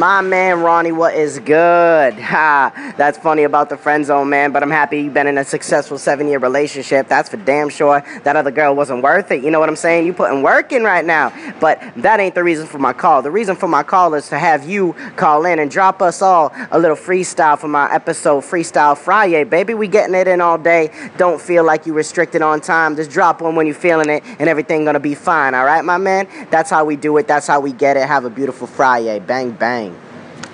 My man Ronnie, what is good? Ha, that's funny about the friend zone, man. But I'm happy you've been in a successful seven-year relationship. That's for damn sure. That other girl wasn't worth it. You know what I'm saying? You putting work in right now. But that ain't the reason for my call. The reason for my call is to have you call in and drop us all a little freestyle for my episode Freestyle Friday, baby. We getting it in all day. Don't feel like you restricted on time. Just drop one when you're feeling it, and everything gonna be fine. All right, my man. That's how we do it. That's how we get it. Have a beautiful Friday. Bang bang.